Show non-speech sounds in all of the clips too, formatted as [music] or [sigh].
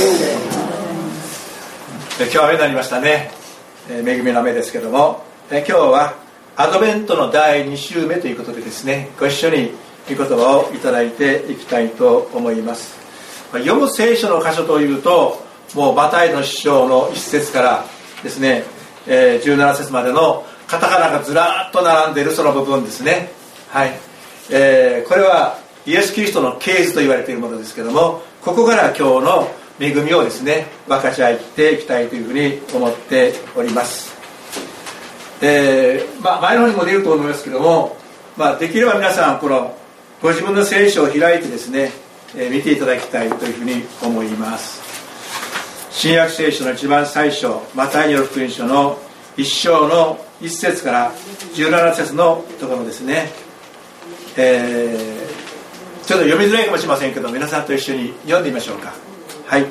今日は雨になりましたね、え恵みの雨ですけども、え今日はアドベントの第2週目ということでですね。ご一緒に御言葉をいただいていきたいと思います。読む聖書の箇所というともうマタイの師匠の一節からですね、え17節までのカタカナがずらっと並んでいるその部分ですね。はい、えー、これはイエス・キリストの系図と言われているものですけどもここから今日の恵みをですね分かち合っていきたいというふうに思っております、えーまあ、前の方にも出ると思いますけども、まあ、できれば皆さんこのご自分の聖書を開いてですね、えー、見ていただきたいというふうに思います。新約聖書の一番最初マタイによる福音書の一章の一節から17節のところですね、えー、ちょっと読みづらいかもしれませんけど皆さんと一緒に読んでみましょうか。はい。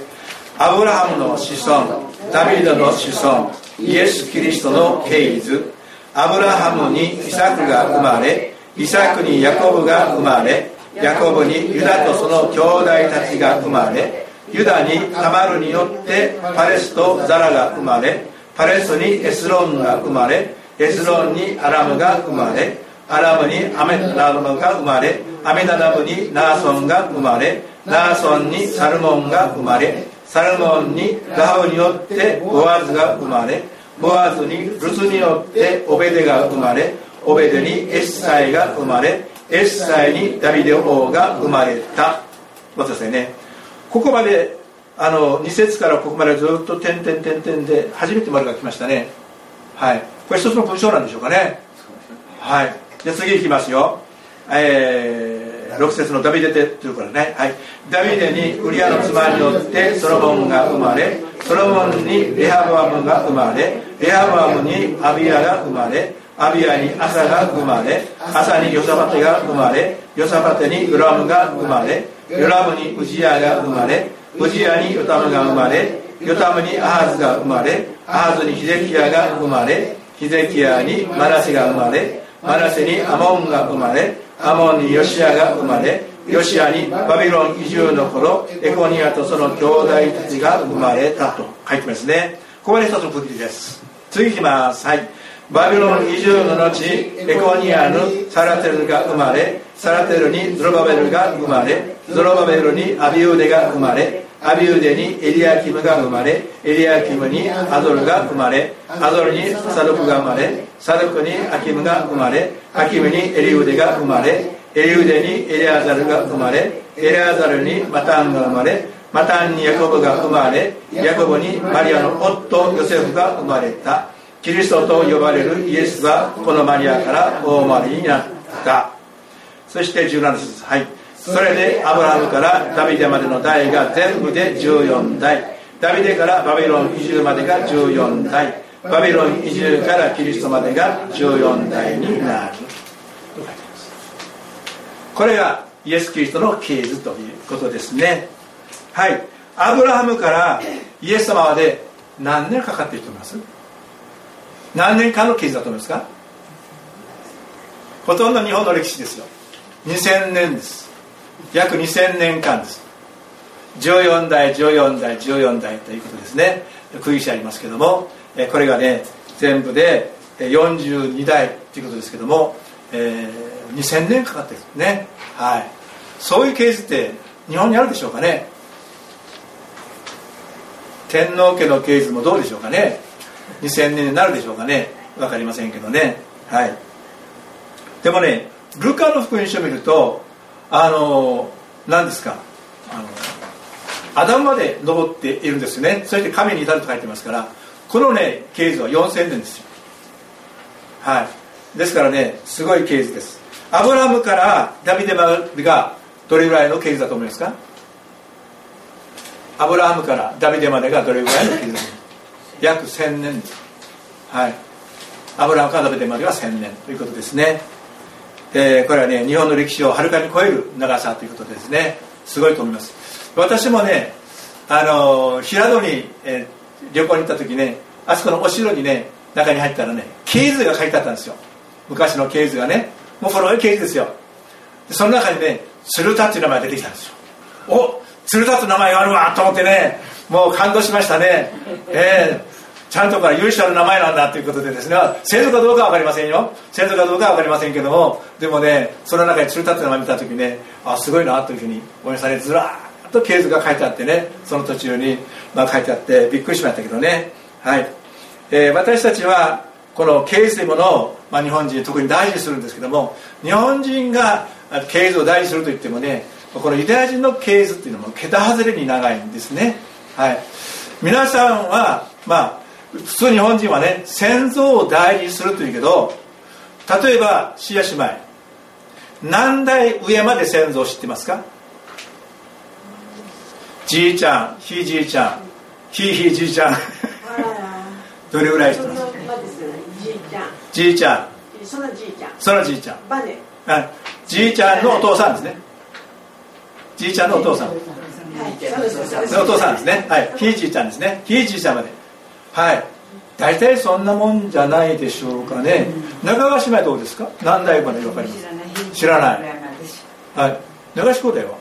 アブラハムの子孫ダビデの子孫イエス・キリストの系図アブラハムにイサクが生まれイサクにヤコブが生まれヤコブにユダとその兄弟たちが生まれユダにタマルによってパレスとザラが生まれパレスにエスロンが生まれエスロンにアラムが生まれアラムにアメナダムが生まれアメナダムにナーソンが生まれナーソンにサルモンが生まれサルモンにガハウによってボアズが生まれボアズにルツによってオベデが生まれオベデにエッサイが生まれエッサイにダビデ王が生まれた。待ってくださいね。ここまであの2節からここまでずっと点々点々で初めて丸が来ましたね。はい。これ一つの文章なんでしょうかね。はい。じゃ次いきますよ。えー6節のダビデテというからね、はい、ダビデにウリアの妻によってソロモンが生まれソロモンにレハブアムが生まれレハブアムにアビアが生まれアビアにアサが生まれアサにヨサバテが生まれヨサバテにヨラムが生まれヨラムにウジヤが生まれウジヤにヨタムが生まれヨタムにアハズが生まれアハズにヒゼキヤが生まれヒゼキヤにマナセが生まれマナセにアモンが生まれアモンにヨシヤが生まれヨシヤにバビロン移住の頃エコニアとその兄弟たちが生まれたと書いてますね。ここで一つ区切りです。次いきます。はい。バビロン移住の後エコニアにサラテルが生まれサラテルにゾロバベルが生まれゾロバベルにアビウデが生まれアビウデにエリアキムが生まれエリアキムにアゾルが生まれアゾルにサドクが生まれサドクにアキムが生まれアキムにエリウデが生まれエリウデにエリアザルが生まれエリアザルにマタンが生まれマタンにヤコブが生まれヤコブにマリアの夫ヨセフが生まれた。キリストと呼ばれるイエスはこのマリアからお生まれになった。そして17節。はい。それでアブラハムからダビデまでの代が全部で14代。ダビデからバビロン移住までが14代。バビロン移住からキリストまでが14代になる。これがイエス・キリストの系図ということですね。はい。アブラハムからイエス様まで何年かかっていると思います？何年間の系図だと思いますか？ほとんど日本の歴史ですよ。2000年です。約2000年間です。14代14代14代ということですね。区切りありますけどもこれがね全部で42代ということですけども、えー、2000年かかってるね。はい。そういうケースって日本にあるでしょうかね。天皇家の系図もどうでしょうかね。2000年になるでしょうかね。分かりませんけどね。はい。でもねルカの福音書を見るとあの何ですか？あのアダムまで登っているんですよね。そして神に至ると書いてますからこのね経図は4000年ですよ。はい。ですからねすごい経図です。アブラムからダビデマルがどれぐらいの経図だと思いますか？アブラハムからダビデまでがどれぐらいの経図約1000年です？はい。アブラハムからダビデまでは1000年ということですね。えー、これはね日本の歴史をはるかに超える長さということですね。すごいと思います。私もねあの平戸に、えー、旅行に行った時ねあそこのお城にね中に入ったらね系図が書いてあったんですよ。昔の系図がね。もう古い系図ですよ。その中にね鶴田っていう名前が出てきたんですよ。お鶴田って名前があるわと思ってねもう感動しましたね。えーちゃんとから勇者の名前なんだということでですね。先祖かどうかは分かりませんよ。先祖かどうかは分かりませんけども。でもねその中に鶴立って名前見た時ねあすごいなというふうに思いされずらーっと系図が書いてあってね。その途中に、まあ、書いてあってびっくりしましたけどね。はい、えー、私たちはこの経図というものを、まあ、日本人特に大事にするんですけども日本人が経図を大事にするといってもねこのユダヤ人の経図っていうのも桁外れに長いんですね。はい。皆さんはまあ普通日本人はね先祖を大事にするというけど例えばシア姉妹。何代上まで先祖を知ってますか？じいちゃんひいじいちゃんひいひいじいちゃん。どれぐらい知ってます？じいちゃん。そのじいちゃん。そのじいちゃん。はいじいちゃんのお父さんですね。じいちゃんのお父さん、はい、お父さんですね。はい。ひいじいちゃんですね。ひいじいちゃんまではい。大体そんなもんじゃないでしょうかね、うん、中川姉妹どうですか？何代まで分かります？知らない。はい。中志兄弟は？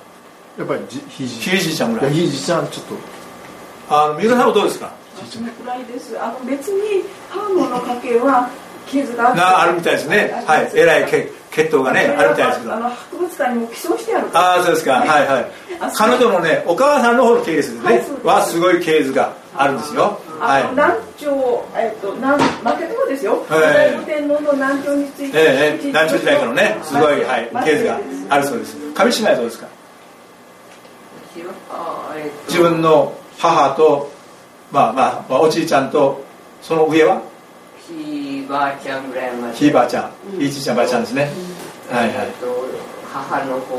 やっぱりひいじいちゃんぐらい。ひいじちゃんちょっと。あの三浦さんはどうですか？そのくらいです。あの別にハーモの家系は傷があるみたいですね。はい。えらい血血統がねあるみたいですけど。あの博物館にも寄贈してある。ああそうですか。はいはい。彼女のねお母さんの方のケースでね、はすごいケースがあるんですよはい、南朝、えっと、南負けてもですよ、はい、天皇の南朝について、ええ南朝時代からねすごい、はい、ケースがあるそうです。上島はどうですか？自分の母とまあまあおじいちゃんとその上は？ひいばあちゃんぐらいまで。ひいばあちゃん、いいじいちゃんばあちゃんですね、はいはい。母の方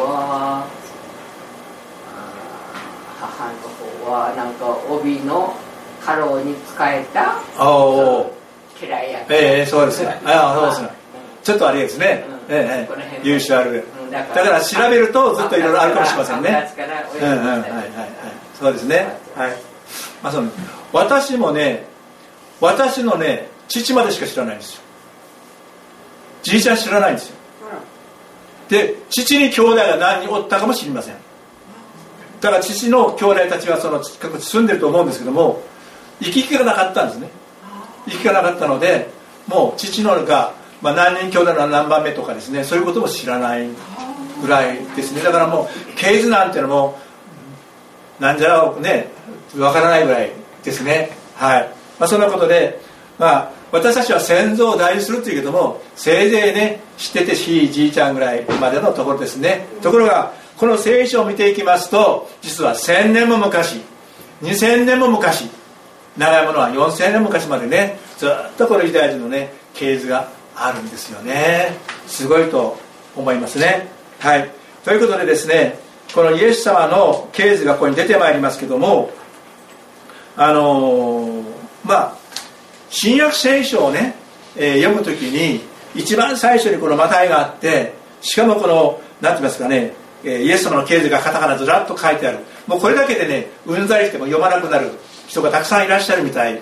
は母の方はなんか帯の家老に使えた嫌いやええそうですね。ああそうですね。ちょっとあれですね、ええ優秀ある。だから。調べるとずっといろいろあるかもしれませんね。はいはいはい。そうですねはいまあその私もね私のね父までしか知らないんですよじいちゃん知らないんですよで父に兄弟が何人おったかも知りませんだから父の兄弟たちはその近くに住んでると思うんですけども行き来がなかったんですね。行きがなかったのでもう父のが、まあ、何人兄弟の何番目とかですねそういうことも知らないぐらいですね。だからもう系図なんていうのもなんじゃねわからないぐらいですね。はい、まあ、そんなことでまあ私たちは先祖を大事するというけどもせいぜいね知っててひいじいちゃんぐらいまでのところですね。ところがこの聖書を見ていきますと実は1000年も昔2000年も昔長いものは4000年昔までねずっとこのユダヤ人のね系図があるんですよね。すごいと思いますね。はい。ということでですねこのイエス様の系図がここに出てまいりますけどもあのー、まあ新約聖書をね、えー、読む時に一番最初にこのマタイがあってしかもこの何て言いますかねイエス様の系図がカタカナずらっと書いてある。もうこれだけでねうんざりしても読まなくなる。人がたくさんいらっしゃるみたい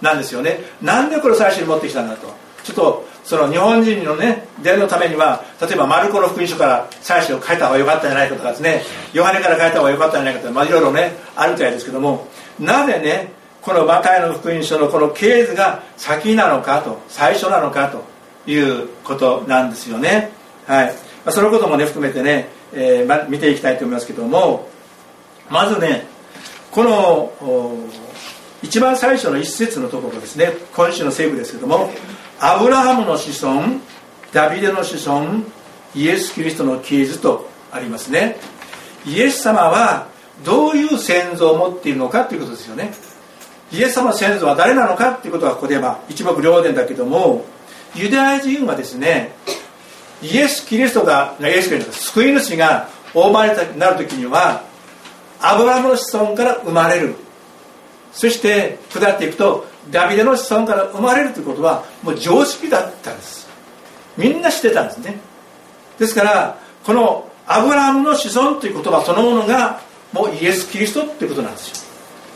なんですよね。なんでこれ最初に持ってきたんだと。ちょっとその日本人のね伝のためには例えばマルコの福音書から最初を書いた方が良かったんじゃないかとかですね。ヨハネから書いた方が良かったんじゃないかとか、まあ、いろいろねあるみたいですけども。なぜねこのマタイの福音書のこの系図が先なのかと最初なのかということなんですよね。はい、ま、そのこともね含めてね、えーま、見ていきたいと思いますけども。まずねこの一番最初の一節のところですね。今週の聖句ですけどもアブラハムの子孫ダビデの子孫イエス・キリストの系図とありますね。イエス様はどういう先祖を持っているのかということですよね。イエス様の先祖は誰なのかっていうことがここでまあ一目瞭然だけどもユダヤ人はですねイエス・キリストがイエス・キリスト救い主がお生まれになる時にはアブラハムの子孫から生まれる。そして下っていくとダビデの子孫から生まれるということはもう常識だったんです。みんな知ってたんですね。ですからこのアブラハムの子孫という言葉そのものがもうイエス・キリストということなんですよ。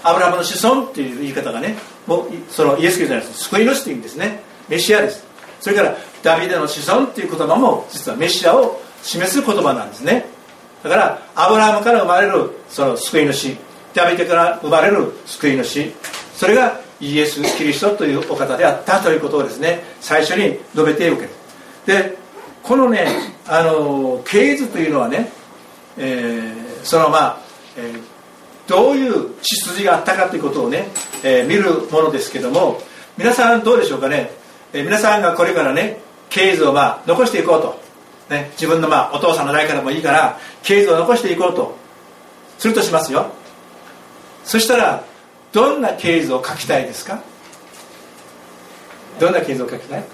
アブラハムの子孫っていう言い方がねもうそのイエス・キリストじゃないです。救い主という意味ですね。メシアです。それからダビデの子孫っていう言葉も実はメシアを示す言葉なんですね。だからアブラハムから生まれるその救い主ダビデから生まれる救い主。それがイエス・キリストというお方であったということをですね最初に述べておける。でこのねあの系図というのはね、えー、そのまあ、えー、どういう血筋があったかということをね、えー、見るものですけども皆さんどうでしょうかね、え、皆さんがこれからね経図をまあ残していこうと、ね、自分のまあお父さんの代からもいいから経図を残していこうと。するとしますよ。そしたらどんな経図を書きたいですか？どんな経図を書きたい？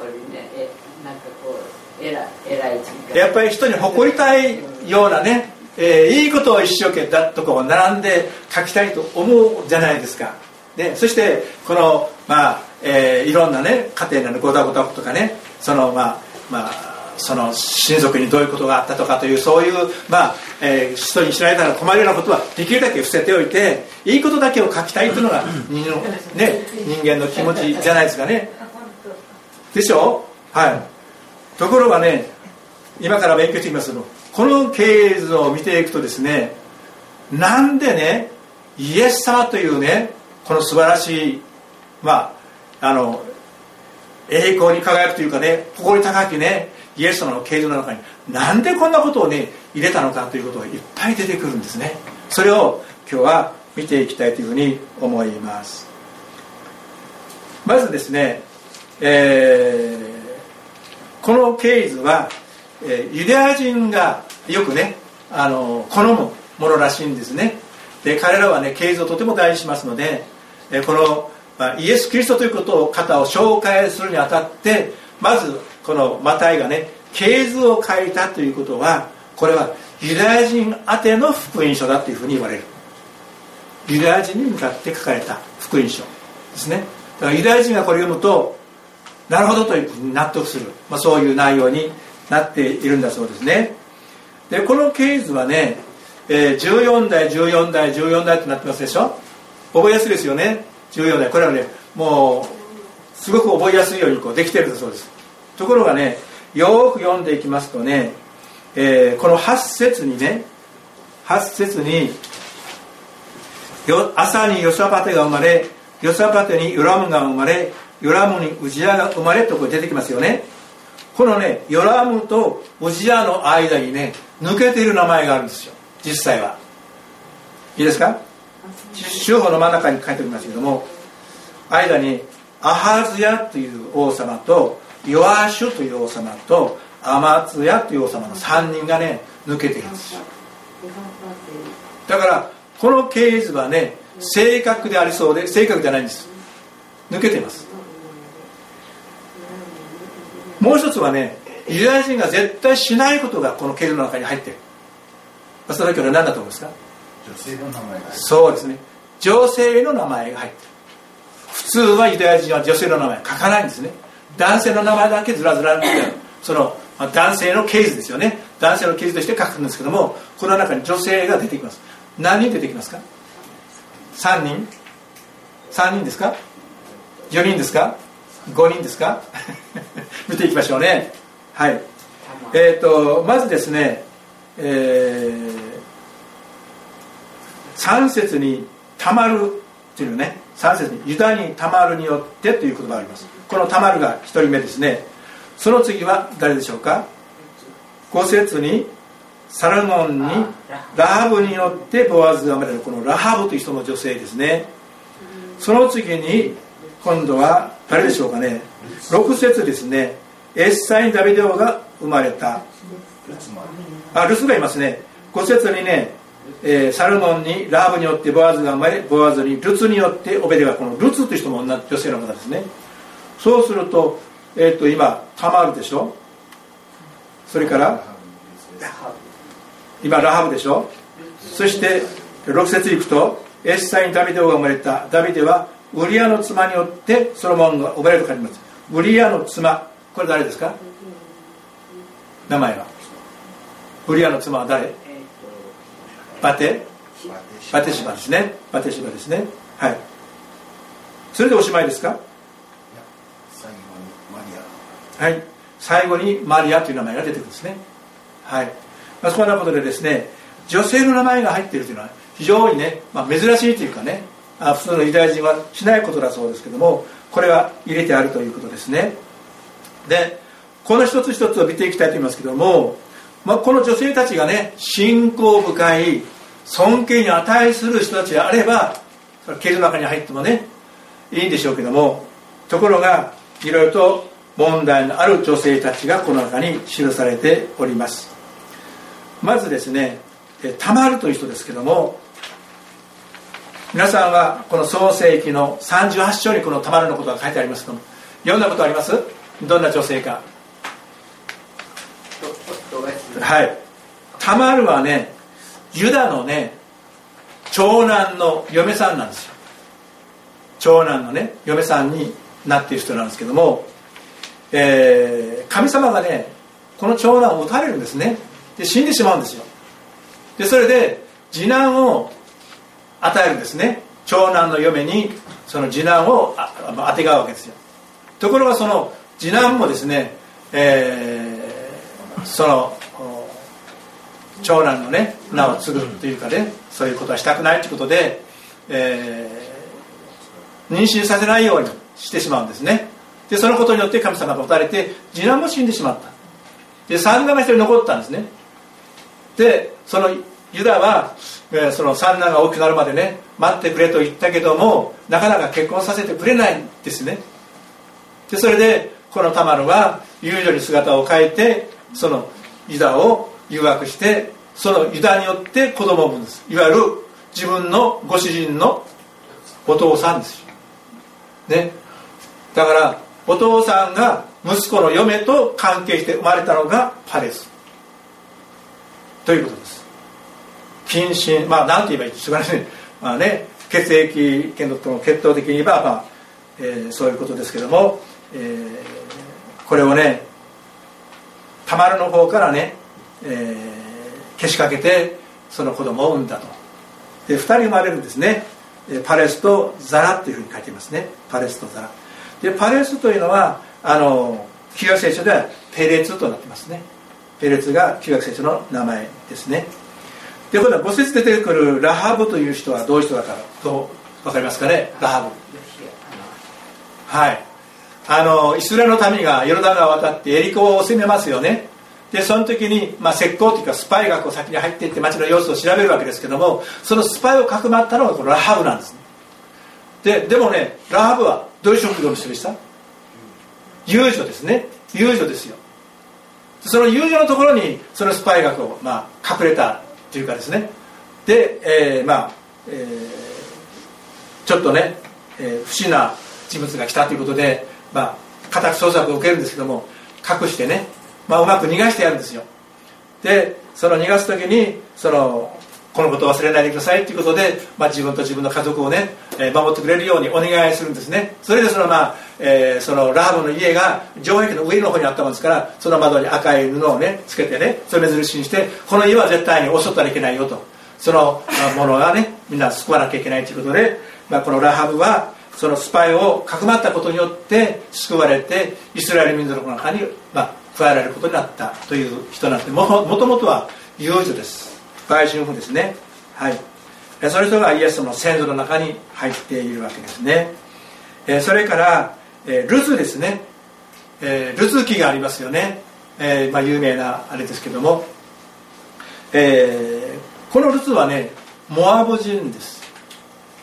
やっぱり人に誇りたいようなね、えー、いいことを一生懸命だとこう並んで書きたいと思うじゃないですか。でそしてこのまあ、えー、いろんなね家庭のごたごたとかねそのまあまあその親族にどういうことがあったとかというそういう、まあえー、人に知られたら困るようなことはできるだけ伏せておいていいことだけを書きたいというのが人の,、ね、人間の気持ちじゃないですかね。でしょ？はい。ところがね今から勉強していきますけどこの経営図を見ていくとですねなんでねイエス様というねこの素晴らしいまああの栄光に輝くというかね誇り高きねイエス様の形状の中になんでこんなことをね入れたのかということがいっぱい出てくるんですね。それを今日は見ていきたいというふうに思います。まずですね、えー、この経図は、えー、ユダヤ人がよくねあの好むものらしいんですね。で彼らはね経図をとても大事にしますので、えー、この、まあ、イエス・キリストということを方を紹介するにあたってまずこのマタイがね系図を書いたということはこれはユダヤ人宛ての福音書だというふうに言われる。ユダヤ人に向かって書かれた福音書ですね。だからユダヤ人がこれを読むとなるほどというふうに納得する、まあ、そういう内容になっているんだそうですね。でこの系図はね、えー、14代14代14代となってますでしょ？覚えやすいですよね。14代。これはねもうすごく覚えやすいようにこうできてるんだそうです。ところがねよく読んでいきますとね、えー、この8節にね8節に朝にヨサパテが生まれヨサパテにヨラムが生まれヨラムにウジヤが生まれとこれ出てきますよね。このねヨラムとウジヤの間にね抜けている名前があるんですよ。実際は。いいですか？州法の真ん中に書いておりますけども間にアハズヤという王様とヨアシュという王様とアマツヤという王様の3人がね抜けているんです。よだからこの系図はね正確でありそうで正確じゃないんです。抜けています。もう一つはねユダヤ人が絶対しないことがこの系図の中に入ってる。それは何だと思いますか？女性の名前がそうですね。女性の名前が入ってる。普通はユダヤ人は女性の名前書かないんですね男性の名前だけずらずらその、男性のケースですよね。男性のケースとして書くんですけどもこの中に女性が出てきます。何人出てきますか？3人？3人ですか？4人ですか？5人ですか？[laughs] 見ていきましょうね。はい。えっ、ー、とまずですねえー、3節に「たまる」っていうね。3節に「ユダにたまるによって」という言葉があります。このタマルが1人目ですね。その次は誰でしょうか？5節にサルモンにラハブによってボアズが生まれる。このラハブという人の女性ですね。その次に今度は誰でしょうかね？6節ですね。エッサイン・ダビデオが生まれた。あルスがいますね。5節にね、えー、サルモンにラハブによってボアズが生まれボアズにルツによってオベデがこのルツという人も女性の方ですねそうすると,、えー、と今たまるでしょ？それから今ラハブでしょ？そして6節いくとエッサインダビデオが生まれた。ダビデはウリアの妻によってソロモンが生まれると書きます。ウリアの妻。これ誰ですか？名前は。ウリアの妻は誰？バテ？バテシバですね。バテシバですね。はい。それでおしまいですか？はい。最後にマリアという名前が出てくるんですね。はい、まあ、そんなことでですね女性の名前が入っているというのは非常にね、まあ、珍しいというかねあ普通のユダヤ人はしないことだそうですけどもこれは入れてあるということですね。でこの一つ一つを見ていきたいと思いますけども、まあ、この女性たちがね信仰深い尊敬に値する人たちであれば刑の中に入ってもねいいんでしょうけどもところがいろいろと問題のある女性たちがこの中に記されております。まずですねタマルという人ですけども皆さんはこの創世記の38章にこのタマルのことが書いてありますけども読んだことあります？どんな女性か。はい。タマルはねユダのね長男の嫁さんなんですよ。長男のね嫁さんになっている人なんですけども、えー、神様がねこの長男を撃たれるんですね。で死んでしまうんですよ。でそれで次男を与えるんですね。長男の嫁にその次男をあてがうわけですよ。ところがその次男もですね、えー、その長男のね名を継ぐというかねそういうことはしたくないということで、えー、妊娠させないようにしてしまうんですね。でそのことによって神様が撃たれて次男も死んでしまった。で三男が一人残ったんですね。でそのユダは、え、その三男が大きくなるまでね待ってくれと言ったけどもなかなか結婚させてくれないんですね。でそれでこのタマルは遊女に姿を変えてそのユダを誘惑してそのユダによって子供を産むんです。いわゆる自分のご主人のお父さんですよ。ね。だからお父さんが息子の嫁と関係して生まれたのがパレス。ということです。近親まあ何て言えばいいですかね [laughs] まあね血液検討との血統的に言えば、まあえー、そういうことですけども、えー、これをねたまるの方からね、えー、けしかけてその子供を産んだと。で2人生まれるんですね。パレスとザラっていうふうに書いてますね。パレスとザラ。でパレスというのはあの旧約聖書ではペレツとなってますね。ペレツが旧約聖書の名前ですね。で今度は五節出てくるラハブという人はどういう人だかと分かりますかね？ラハブ。はい。あのイスラエルの民がヨルダン川を渡ってエリコを攻めますよね。でその時に、まあ、石膏というかスパイ学を先に入っていって町の様子を調べるわけですけどもそのスパイをかくまったのがこのラハブなんですででもねラハブはどういう職業の人でした遊女ですね。遊女ですよ。その遊女のところにそのスパイ学を、まあ、隠れたというかですね。で、えー、まあ、えー、ちょっとね、えー、不審な人物が来たということで、まあ、家宅捜索を受けるんですけども隠してね、まあ、うまく逃がしてやるんですよ。でその逃がす時にそのこのことを忘れないでくださいということで、まあ、自分と自分の家族をね、えー、守ってくれるようにお願いするんですね。それでその,、まあえー、そのラハブの家が城壁の上の方にあったもんですからその窓に赤い布をねつけてねそれ目印にしてこの家は絶対に襲ったらいけないよと。そのものがねみんな救わなきゃいけないということで、まあ、このラハブはそのスパイをかくまったことによって救われてイスラエル民族の中に、まあ、加えられることになったという人なんでもともとは遊女です。売春婦ですね。はい。その人がイエスの先祖の中に入っているわけですね。それからルツですね。ルツ記がありますよね、まあ、有名なあれですけども、え、このルツはねモアブ人です。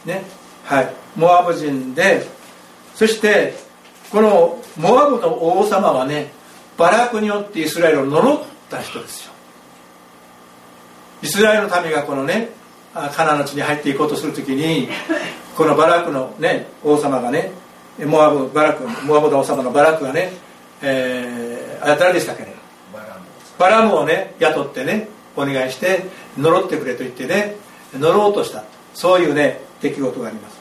ね。はい。モアブ人でそしてこのモアブの王様はねバラクによってイスラエルを呪った人ですよ。イスラエルの民がこのねカナの地に入っていこうとするときにこのバラクのね王様がねモアブバラクモアブの王様のバラクがね、えー、あ誰でしたっけね？バラムをね雇ってねお願いして呪ってくれと言ってね呪ろうとした。そういうね出来事があります、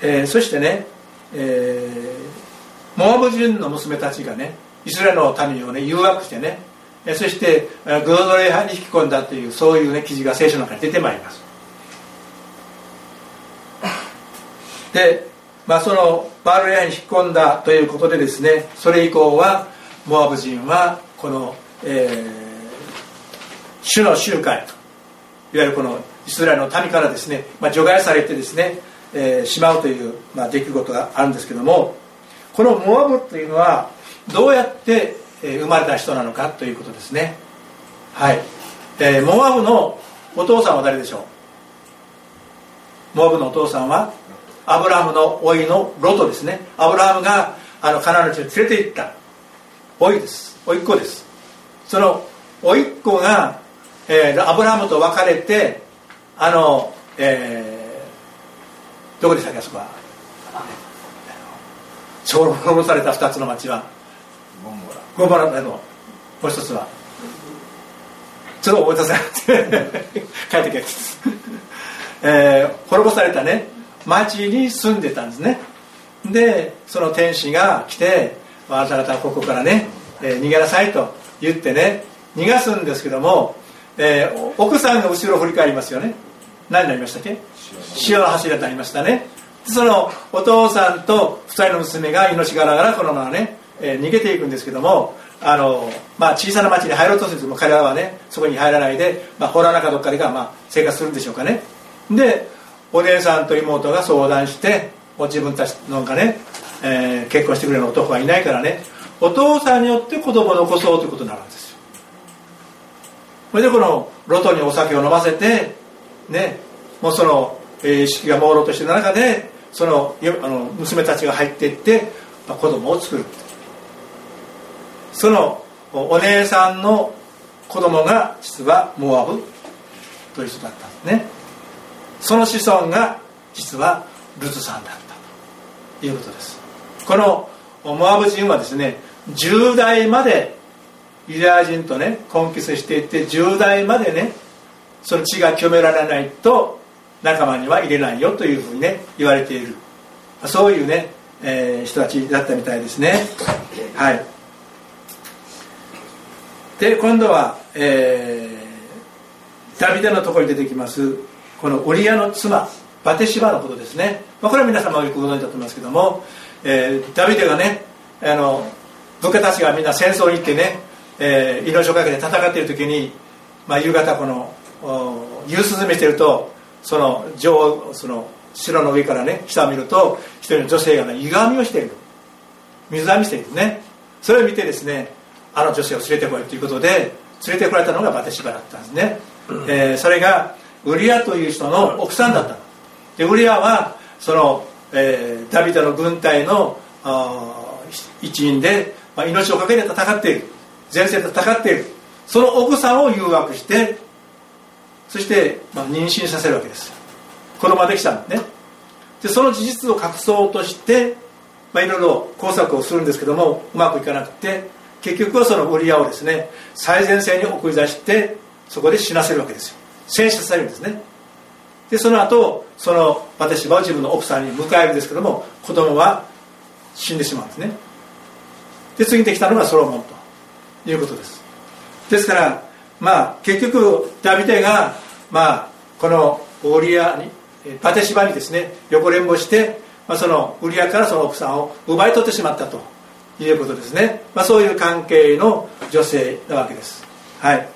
えー、そしてね、えー、モアブ人の娘たちがねイスラエルの民をね誘惑してねそしてグロドレ派に引き込んだというそういうね記事が聖書の中に出てまいります。で、まあ、そのバールヤに引き込んだということでですねそれ以降はモアブ人はこの、えー、主の集会といわゆるこのイスラエルの民からですね、まあ、除外されてですね、えー、しまうという、まあ、出来事があるんですけどもこのモアブというのはどうやって、生まれた人なのかということですね。はい、えー、モアブのお父さんは誰でしょう？モアブのお父さんはアブラハムの甥いのロトですね。アブラハムがあのカナの地に連れて行った。甥いです。甥っ子です。その甥っ子が、えー、アブラハムと別れてあの、えー、どこでしたっけあそこは。滅された2つの町は。ゴモラのもう一つは。ちょっと覚えさせ帰ってきます、[laughs] えー、滅ぼされたね。町に住んでたんですね。でその天使が来てあなた方ここからね、えー、逃げなさいと言ってね逃がすんですけども、えー、奥さんが後ろを振り返りますよね。何になりましたっけ？潮の柱になりましたね。そのお父さんと2人の娘が命がらがらこのままね、え、逃げていくんですけどもあの、まあ、小さな町に入ろうとすると彼らはねそこに入らないで、まあ、洞穴かどっかでが、まあ、生活するんでしょうかね。でお姉さんと妹が相談して自分たちのがね、えー、結婚してくれる男はいないからねお父さんによって子供を残そうということになるんですよ。それでこのロトにお酒を飲ませてねもうその、え、意識が朦朧としてる中でそのあの娘たちが入っていって、まあ、子供を作る。そのお姉さんの子供が実はモアブという人だったんですね。その子孫が実はルツさんだったと。いうことです。このモアブ人はですね10代までユダヤ人とね根気していって10代までねその血が清められないと仲間には入れないよというふうにね言われている。そういうね、えー、人たちだったみたいですね。はい。で今度は、えー、ダビデのところに出てきますこのオリアの妻バテシバのことですね、まあ、これは皆様よくご存知だと思いますけども、えー、ダビデがねあの部下たちがみんな戦争に行ってね、えー、命を懸けて戦っている時に、まあ、夕方この夕涼みしてるとその城その城の上からね下を見ると一人の女性がね歪みをしている。水浴びしているね。それを見てですねあの女性を連れてこいということで連れてこられたのがバテシバだったんですね、うん、えー、それがウリアという人の奥さんだったでウリアはその、えー、ダビデの軍隊の一員で、まあ、命を懸けて戦っている。前線で戦っている。その奥さんを誘惑してそして、まあ、妊娠させるわけです。子供ができたんですね。でその事実を隠そうとして、まあ、いろいろ工作をするんですけどもうまくいかなくて結局はそのウリアをですね最前線に送り出してそこで死なせるわけですよ。戦死されるんですね。でその後その私は自分の奥さんに迎えるんですけども子供は死んでしまうんですね。で次にできたのがソロモンということです。ですからまあ結局ダビデがまあこのオリアにパテシバにですね横連合して、まあ、そのウリアからその奥さんを奪い取ってしまったと。いうことですね、まあ、そういう関係の女性なわけです。はい。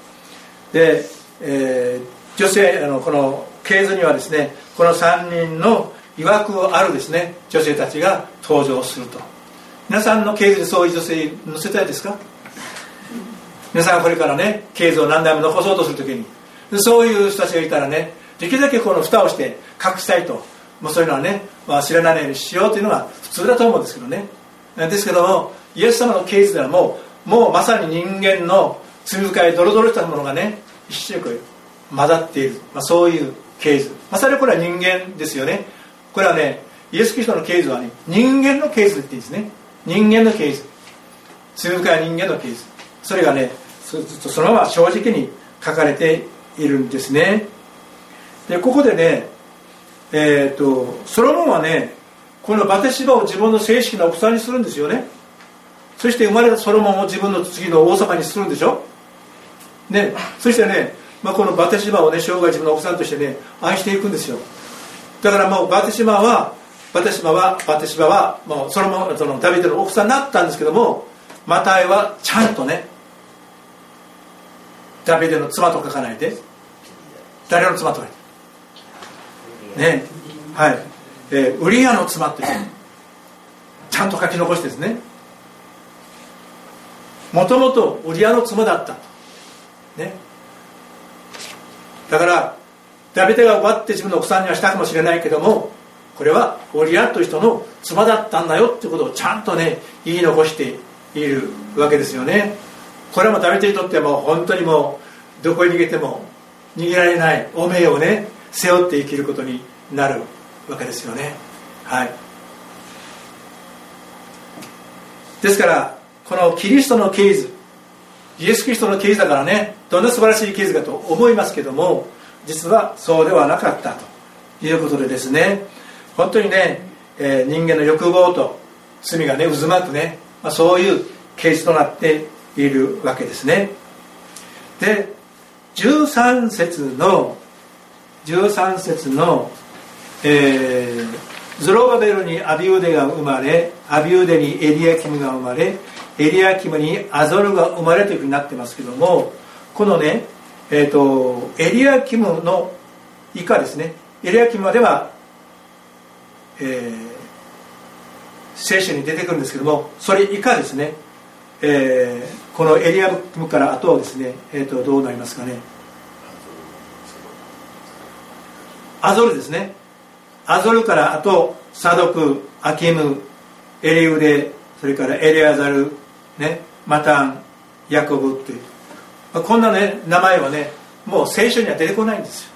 で、えー、女性あのこの系図にはですねこの3人の曰くあるですね女性たちが登場すると。皆さんの系図にそういう女性載せたいですか？皆さんがこれからね系図を何代も残そうとするときにそういう人たちがいたらねできるだけこの蓋をして隠したいと。もうそういうのはね、まあ、知らないようにしようというのが普通だと思うんですけどね。ですけどもイエス様の系図ではもうもうまさに人間の罪深いドロドロしたものがね一緒に混ざっている、まあ、そういう系図まさにこれは人間ですよね。これはねイエス・キリストの系図はね人間の系図って言うんですね。人間の系図罪深い人間の系図それがねそのまま正直に書かれているんですね。でここでねえっ、ー、とソロモンはねこのバテシバを自分の正式な奥さんにするんですよね。そして生まれたソロモンを自分の次の王様にするんでしょ。ね。そしてね、まあ、このバテシバをね生涯自分の奥さんとしてね愛していくんですよ。だからもうバテシバはバテシバはバテシバはもうソロモンそのダビデの奥さんになったんですけどもマタイはちゃんとねダビデの妻と書かないで誰の妻と書いてね。はい。えー、ウリアの妻ってちゃんと書き残してですね。もともとウリアの妻だった。ね。だからダビデが終わって自分の奥さんにはしたかもしれないけどもこれはオリアという人の妻だったんだよってことをちゃんとね言い残しているわけですよね。これもダビデにとっても本当にもうどこに逃げても逃げられない汚名をね背負って生きることになる。わけですよね。はい。ですからこのキリストのケーズイエス・キリストのケーズだからねどんな素晴らしいケーズかと思いますけども実はそうではなかったということでですね本当にね、えー、人間の欲望と罪がね渦巻くね、まあ、そういうケースとなっているわけですね。で13節の13節の、えー、ズロバベルにアビウデが生まれアビウデにエリアキムが生まれエリアキムにアゾルが生まれというふうになってますけどもこのね、えーと、エリアキムの以下ですね。エリアキムまでは、えー、聖書に出てくるんですけどもそれ以下ですね、えー、このエリアキムからあとはですね、えーと、どうなりますかね。アゾルですね。アゾルからあとサドクアキムエリウデそれからエレアザルね、マタンヤコブって。いう、まあ、こんなね名前はねもう聖書には出てこないんですよ。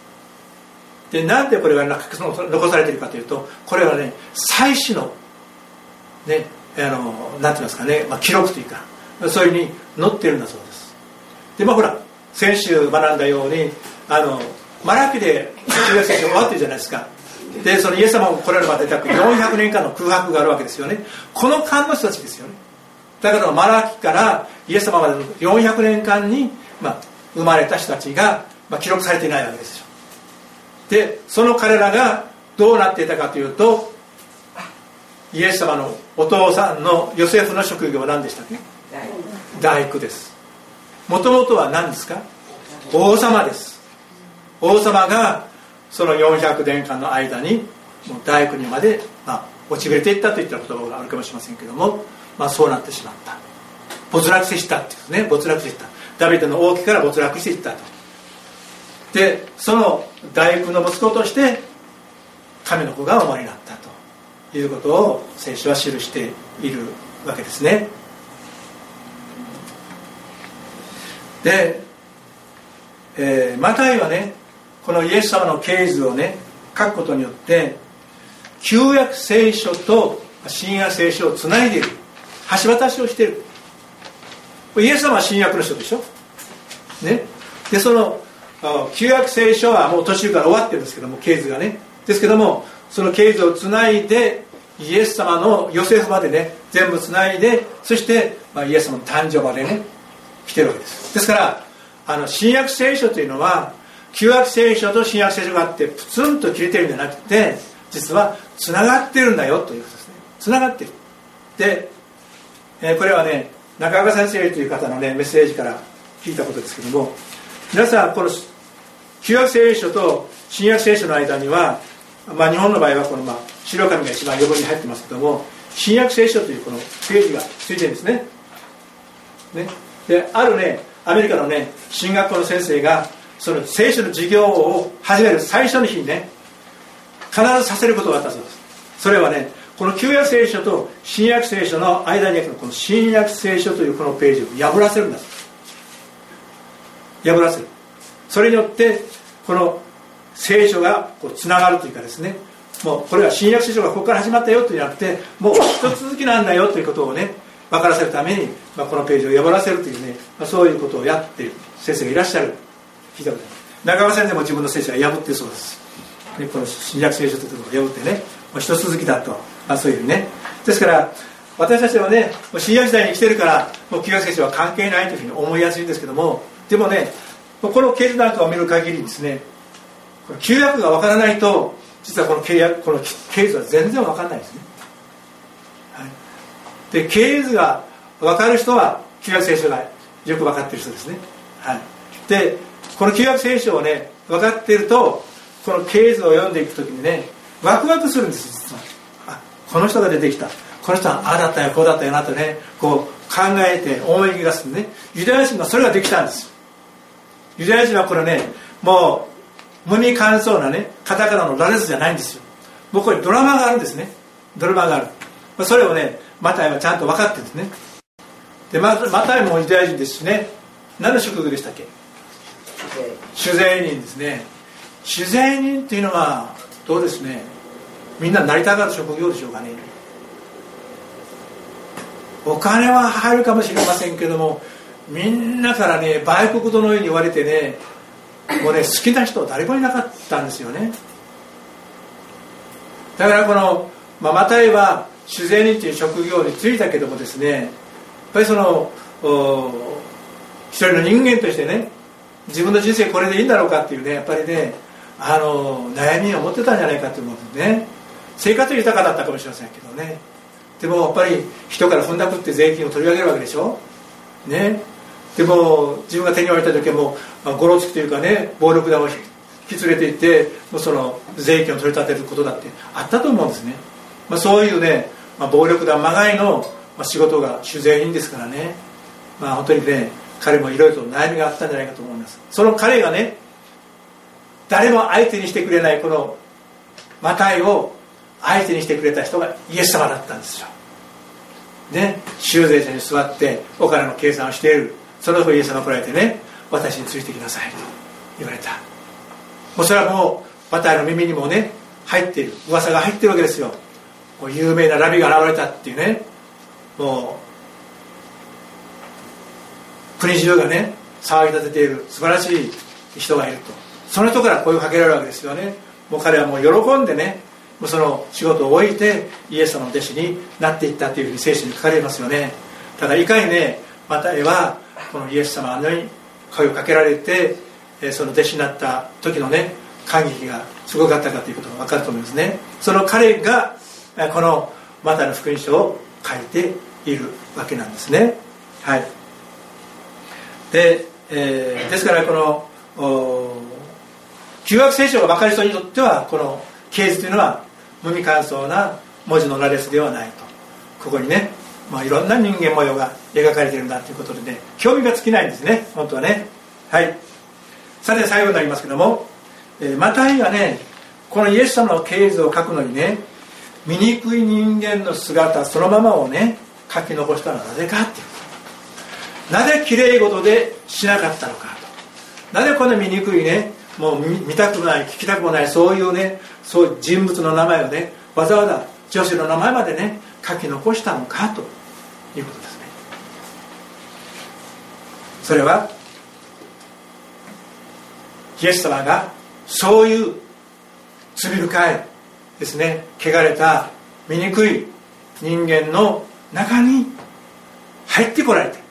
でなんでこれが残されているかというとこれはね祭祀のねあのなんて言いますかね、まあ、記録というかそれに載ってるんだそうです。でまあほら先週学んだようにあのマラキで旧約聖書終わってるじゃないですか。でそのイエス様が来られるまで約400年間の空白があるわけですよね。この間の人たちですよね。だからマラキからイエス様までの400年間に、まあ、生まれた人たちが、まあ、記録されていないわけですよ。でその彼らがどうなっていたかというとイエス様のお父さんのヨセフの職業は何でしたっけ？大工です。もともとは何ですか？王様です。王様がその400年間の間にもう大工にまで、まあ、落ちぶれていったといった言葉があるかもしれませんけどもまあ、そうなってしまった。没落していったっていうね没落していった。ダビデの王家から没落していったと。でその大工の息子として神の子がお生まれになったと。いうことを聖書は記しているわけですね。で、えー、マタイはねこのイエス様の経図をね書くことによって旧約聖書と新約聖書をつないでいる。橋渡しをしている。イエス様は新約の人でしょ？ね？でその旧約聖書はもう途中から終わってるんですけども経図がね。ですけどもその経図をつないでイエス様のヨセフまでね全部つないでそして、まあ、イエス様の誕生までね来てるわけです。ですからあの新約聖書というのは旧約聖書と新約聖書があってプツンと切れてるんじゃなくて実はつながってるんだよということですね。つながってる。でえこれはね中岡先生という方のねメッセージから聞いたことですけども皆さんこの旧約聖書と新約聖書の間には、まあ、日本の場合はこの、まあ、白紙が一番横に入ってますけども新約聖書というこのページがついてるんですね。ね。であるねアメリカのね進学校の先生がその聖書の授業を始める最初の日にね必ずさせることがあったそうです。それはねこの旧約聖書と新約聖書の間にあるこの新約聖書というこのページを破らせるんだ破らせる。それによってこの聖書がこうつながるというかですねもうこれは新約聖書がここから始まったよというじゃなくてもう一続きなんだよということをね分からせるために、まあ、このページを破らせるというね、まあ、そういうことをやっている先生がいらっしゃる。聞いたこと中川先生も自分の聖書は破ってそうです、ね、この新約聖書というところを破ってねもう一続きだと。まあそういうね。ですから私たちはねもう新約時代に来てるからもう旧約聖書は関係ないというふうに思いやすいんですけどもでもねこの経図なんかを見る限りですね旧約がわからないと実はこの契約この経図は全然わからないですね、はい、で経図が分かる人は旧約聖書がよく分かってる人ですね、はい、でこの旧約聖書をね分かっているとこの経図を読んでいく時にねワクワクするんです実は。あこの人が出てきた。この人はああだったよこうだったよなとねこう考えて思い気がすね。ユダヤ人がそれができたんですユダヤ人はこれねもう無味乾燥なねカタカナの羅列じゃないんですよ。もうこれドラマがあるんですね。ドラマがある。それをねマタイはちゃんと分かってるんですね。でマタイもユダヤ人ですしね。何の職業でしたっけ？酒税人ですね。酒税人っていうのはどうですね。みんななりたがる職業でしょうかね。お金は入るかもしれませんけどもみんなからね売国度のように言われてねもうね好きな人誰もいなかったんですよね。だからこの、まあ、マタイは酒税人という職業に就いたけどもですねやっぱりその一人の人間としてね自分の人生これでいいんだろうかっていうねやっぱりねあの悩みを持ってたんじゃないかと思うんですね。生活豊かだったかもしれませんけどね。でもやっぱり人から踏んだくって税金を取り上げるわけでしょ？ね。でも自分が手に負えた時はもう、まあ、ゴロつきというかね暴力団を引き連れて行ってもうその税金を取り立てることだってあったと思うんですね、まあ、そういうね、まあ、暴力団まがいの仕事が酒税人ですからね。まあ本当にね彼もいろいろと悩みがあったんじゃないかと思います。その彼がね誰も相手にしてくれないこのマタイを相手にしてくれた人がイエス様だったんですよ。ね修税者に座ってお金の計算をしている。その時イエス様来られてね私についてきなさいと言われた。もうそれはもうマタイの耳にもね入っている。噂が入ってるわけですよ。もう有名なラビが現れたっていうね。もう国中がね騒ぎ立てている素晴らしい人がいると。その人から声をかけられるわけですよね。もう彼はもう喜んでねもうその仕事を置いてイエス様の弟子になっていったというふうに聖書に書かれますよね。ただいかにねマタイはこのイエス様に声をかけられてその弟子になった時のね感激がすごかったかということが分かると思いますね。その彼がこのマタイの福音書を書いているわけなんですね。はい。で、えー、ですからこの旧約聖書が分かる人にとってはこの啓示というのは無味乾燥な文字の羅列ではないと。ここにね、まあ、いろんな人間模様が描かれてるんだということでね興味が尽きないんですね本当はね。はい。さて最後になりますけども、えー、マタイがねこのイエス様の経図を書くのにね醜い人間の姿そのままをね書き残したのはなぜかっていう。なぜきれい事でしなかったのか。となぜこの醜いねもう見たくもない聞きたくもないそういうねそういう人物の名前をねわざわざ女性の名前までね書き残したのかということですね。それはイエス様がそういう罪深いですね汚れた醜い人間の中に入ってこられて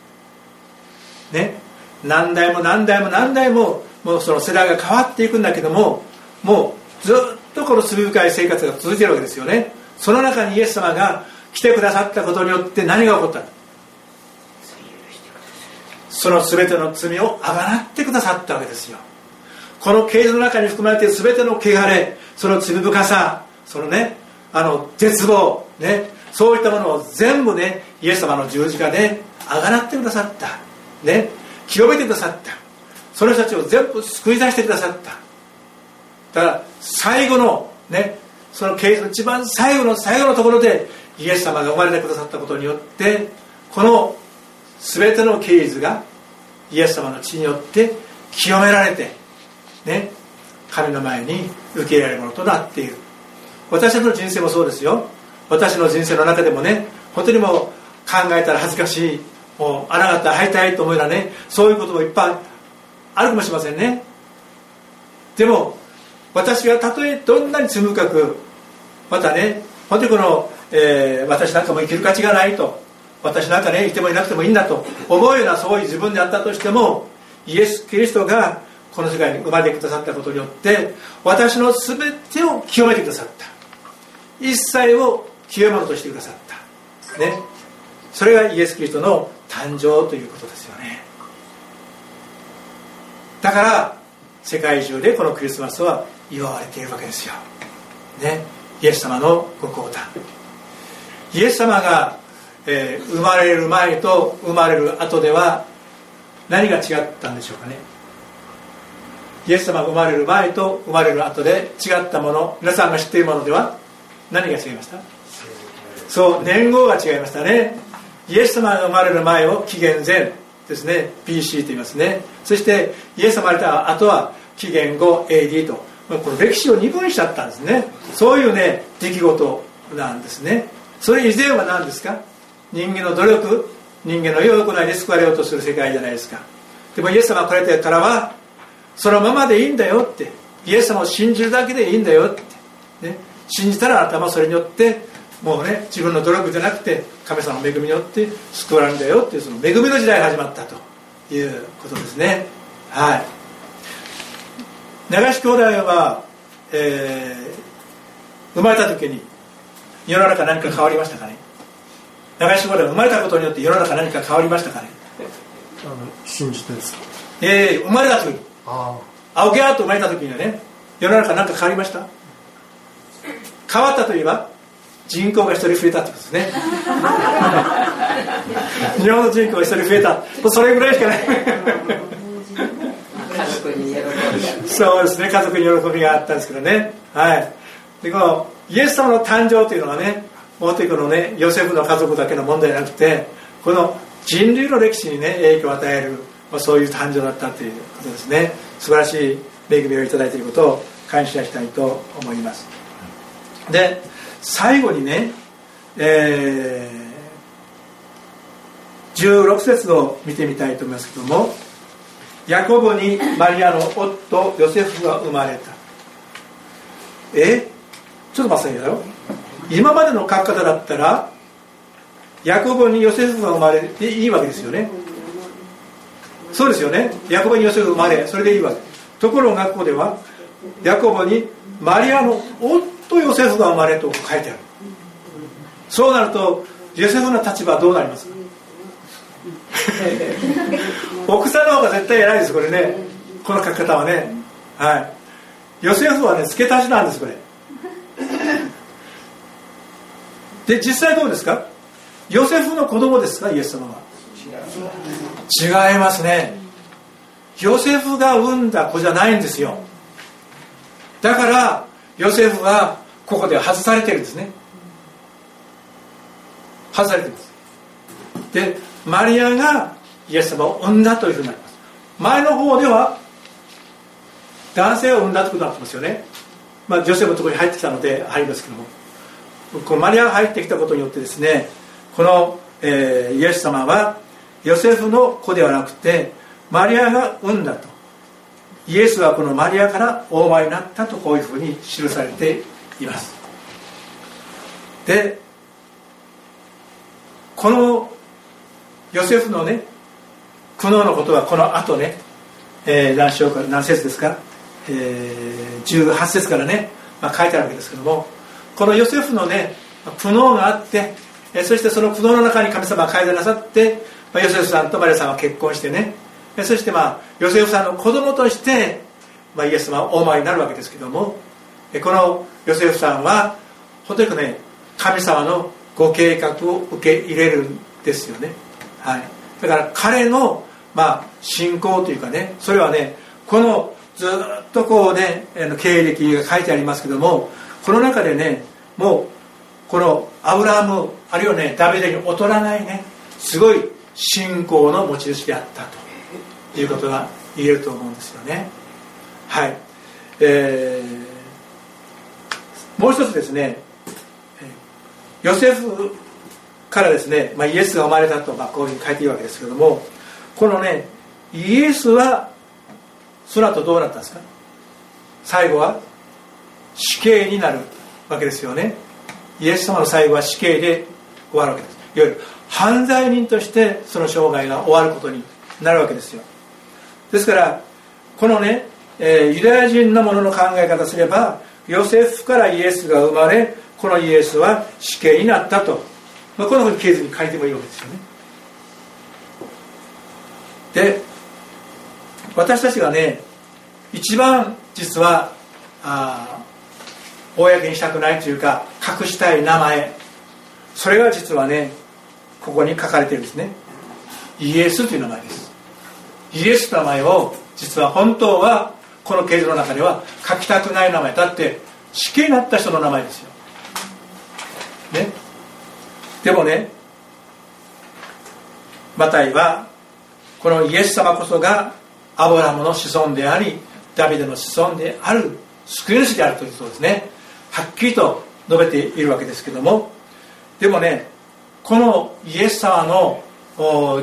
ね。何代も何代も何代ももうその世代が変わっていくんだけどももうずっとこの罪深い生活が続いてるわけですよね。その中にイエス様が来てくださったことによって何が起こったその全ての罪をあがなってくださったわけですよ。この刑事の中に含まれている全ての汚れその罪深さそのねあの絶望ねそういったものを全部ねイエス様の十字架であがなってくださった。ね清めてくださった。その人たちを全部救い出してくださった。だから最後のねその刑事の一番最後の最後のところでイエス様が生まれてくださったことによってこの全ての刑事がイエス様の血によって清められてね神の前に受け入れられるものとなっている。私たちの人生もそうですよ。私の人生の中でもね本当にもう考えたら恥ずかしいもうあなた会いたいと思うようなねそういうこともいっぱいあるかもしれませんね。でも私がたとえどんなに罪深くまたね本当にこの、えー、私なんかも生きる価値がないと私なんかねいてもいなくてもいいんだと思うようなそういう自分であったとしてもイエス・キリストがこの世界に生まれてくださったことによって私の全てを清めてくださった。一切を清めとしてくださった。ね。それがイエス・キリストの誕生ということですよね。だから世界中でこのクリスマスは祝われているわけですよ、ね、イエス様のご降誕。イエス様が、えー、生まれる前と生まれる後では何が違ったんでしょうかね。イエス様が生まれる前と生まれる後で違ったもの皆さんが知っているものでは何が違いました？そう年号が違いましたね。イエス様が生まれる前を紀元前ですね。BC と言いますね。そしてイエス様が生まれた後は紀元後 AD と。この歴史を二分しちゃったんですね。そういうね出来事なんですね。それ以前は何ですか？人間の努力人間の良くないで救われようとする世界じゃないですか。でもイエス様が来られてからはそのままでいいんだよって。イエス様を信じるだけでいいんだよって、ね、信じたら頭それによってもうね自分の努力じゃなくて神様の恵みによって救われるんだよっていうその恵みの時代が始まったと。いうことですね。はい。流し兄弟は、えー、生まれた時に世の中何か変わりましたかね？流し兄弟が生まれたことによって世の中何か変わりましたかね？あの信じてですか？ええー、生まれた時に。ああ。青木アート生まれた時にはね世の中何か変わりました？変わったといえば？人口が一人増えたってことですね。日本の人口が一人増えた。それぐらいしかない。家族に喜びそうですね。家族に喜びがあったんですけどね。はい。でこのイエス様の誕生というのはねもっとこのねヨセフの家族だけの問題じゃなくてこの人類の歴史にね影響を与える、まあ、そういう誕生だったということですね。素晴らしい恵みをいただいていることを感謝したいと思います。で最後にね、えー、16節を見てみたいと思いますけどもヤコブにマリアの夫ヨセフが生まれた。え？ちょっと待ってくだよ。今までの書き方だったらヤコブにヨセフが生まれていいわけですよね。そうですよね。ヤコブにヨセフが生まれそれでいいわけ。ところがここではヤコブにマリアの夫ヨセフが生まれと書いてある。そうなるとヨセフの立場はどうなりますか？[laughs] 奥さんの方が絶対偉いですこれね。この書き方はね。はい。ヨセフはね付け足しなんですこれ。で実際どうですか？ヨセフの子供ですか？イエス様は。違いますね。ヨセフが産んだ子じゃないんですよ。だからヨセフはここでは外されてるんですね。外されてるんです。でマリアがイエス様を産んだというふうになります。前の方では男性を産んだということになってますよね。まあ女性のとこに入ってきたのでありますけども。このマリアが入ってきたことによってですねこの、えー、イエス様はヨセフの子ではなくてマリアが産んだと。イエスはこのマリアからお生まれになったとこういうふうに記されています。でこのヨセフのね苦悩のことはこの後ね、えー、何章か何節ですか、えー、18節からね、まあ、書いてあるわけですけどもこのヨセフのね苦悩があってそしてその苦悩の中に神様が改善なさって、まあ、ヨセフさんとマリアさんは結婚してねそしてまあヨセフさんの子供として、まあ、イエス様はお生まれになるわけですけどもこのヨセフさんはほとんどね神様のご計画を受け入れるんですよね、はい、だから彼の、まあ、信仰というかねそれはねこのずっとこうね経歴が書いてありますけどもこの中でねもうこのアブラハムあるいはねダビデに劣らないねすごい信仰の持ち主であったということが言えると思うんですよね。はい。えー、もう一つですねヨセフからですね、まあ、イエスが生まれたと、まあ、こういうふうに書いているわけですけどもこのねイエスはその後どうなったんですか？最後は死刑になるわけですよね。イエス様の最後は死刑で終わるわけです。いわゆる犯罪人としてその生涯が終わることになるわけですよ。ですからこのね、えー、ユダヤ人のものの考え方すればヨセフからイエスが生まれこのイエスは死刑になったと、まあ、このふうに経図に書いてもいいわけですよね。で私たちがね一番実はあ公にしたくないというか隠したい名前。それが実はねここに書かれてるんですね。イエスという名前です。イエスという名前を実は本当はこの形状の中では書きたくない名前だって死刑になった人の名前ですよ。ね？でもねマタイはこのイエス様こそがアブラムの子孫でありダビデの子孫である救い主であるというそうですね。はっきりと述べているわけですけども。でもねこのイエス様の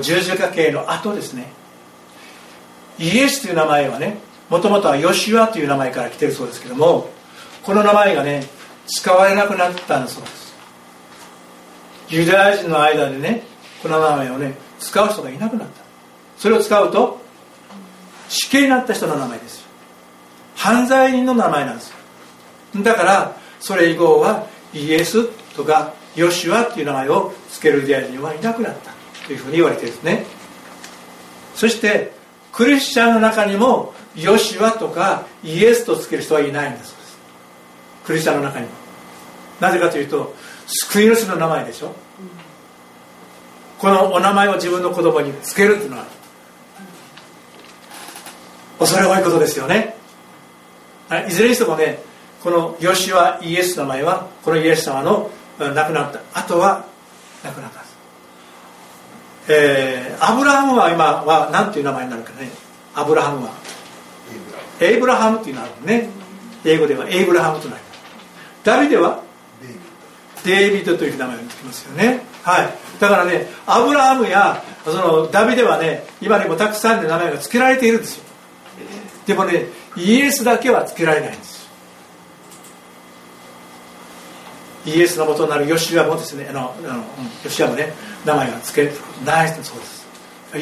十字架形の後ですね。イエスという名前はねもともとはヨシュアという名前から来てるそうですけどもこの名前がね使われなくなったんだそうです。ユダヤ人の間でねこの名前をね使う人がいなくなった。それを使うと死刑になった人の名前です犯罪人の名前なんですだからそれ以後はイエスとかヨシュアっていう名前を付けるユダヤ人はいなくなったというふうに言われてるんですね。そしてクリスチャンの中にもヨシュアとかイエスとつける人はいないんだそうです。クリスチャンの中にも。なぜかというと救い主の名前でしょ。このお名前を自分の子供につけるっていうのは恐れ多いことですよね。いずれにしてもねこのヨシュアイエスの名前はこのイエス様の亡くなった後は亡くなったえー、アブラハムは今は何ていう名前になるかね。アブラハムは。エイブラハムっていうのがあるね英語ではエイブラハムとなりダビデは？デイビッドという名前がつきますよね。はい。だからねアブラハムやそのダビデはね今にもたくさんの名前が付けられているんですよ。でもねイエスだけは付けられないんです。イエスの元になるヨシュアもですねあのあのヨシュアもね名前が付けることないそうです。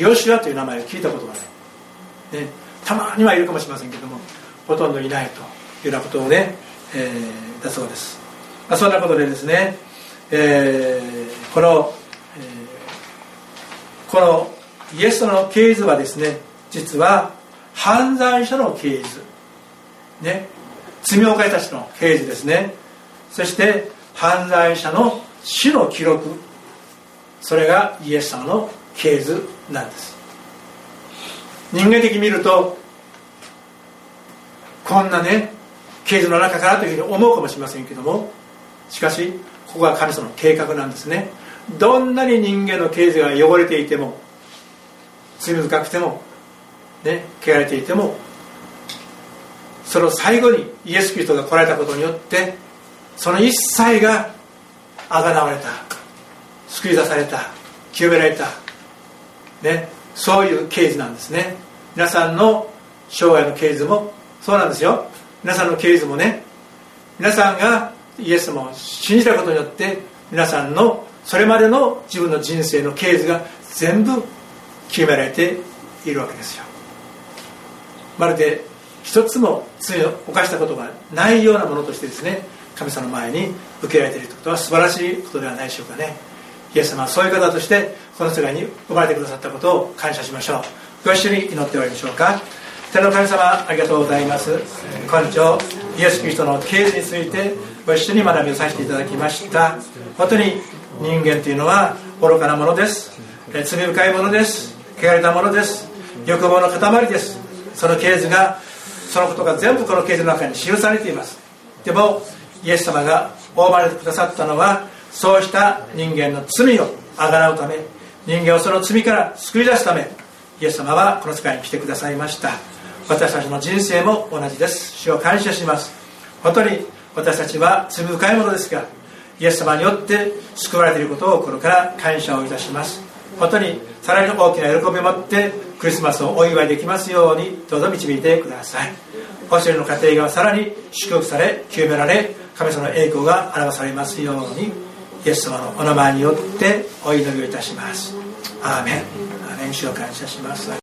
ヨシュアという名前を聞いたことがない、ね、たまにはいるかもしれませんけどもほとんどいないというようなことをね、えー、だそうです、まあ、そんなことでですね、えー、この、えー、このイエスの系図はですね実は犯罪者の系図。ね。罪を犯した人の系図ですね。そして犯罪者の死の記録。それがイエス様の系図なんです。人間的に見るとこんなね系図の中からというふうに思うかもしれませんけどもしかしここが神様の計画なんですね。どんなに人間の系図が汚れていても罪深くてもね汚れていてもその最後にイエス・キリストが来られたことによってその一切があがなわれた救い出された清められた、ね、そういう刑事なんですね。皆さんの生涯の刑事もそうなんですよ。皆さんの刑事もね皆さんがイエス様を信じたことによって皆さんのそれまでの自分の人生の刑事が全部清められているわけですよ。まるで一つも罪を犯したことがないようなものとしてですね神様の前に受けられているということは素晴らしいことではないでしょうかね。イエス様はそういう方としてこの世界に生まれてくださったことを感謝しましょう。ご一緒に祈っておりましょうか。天の神様ありがとうございます。今日イエス・キリストの経済についてご一緒に学びをさせていただきました。本当に人間というのは愚かなものです。罪深いものです。汚れたものです。欲望の塊です。その経図がそのことが全部この経図の中に記されています。でもイエス様がお生まれてくださったのはそうした人間の罪をあがなうため人間をその罪から救い出すためイエス様はこの世界に来てくださいました。私たちの人生も同じです。主を感謝します。本当に私たちは罪深いものですがイエス様によって救われていることを心から感謝をいたします。本当にさらに大きな喜びを持ってクリスマスをお祝いできますようにどうぞ導いてください。お一人の家庭がさらに祝福され清められ神様の栄光が表されますように。イエス様のお名前によってお祈りをいたします。アーメン。アーメン主を感謝します。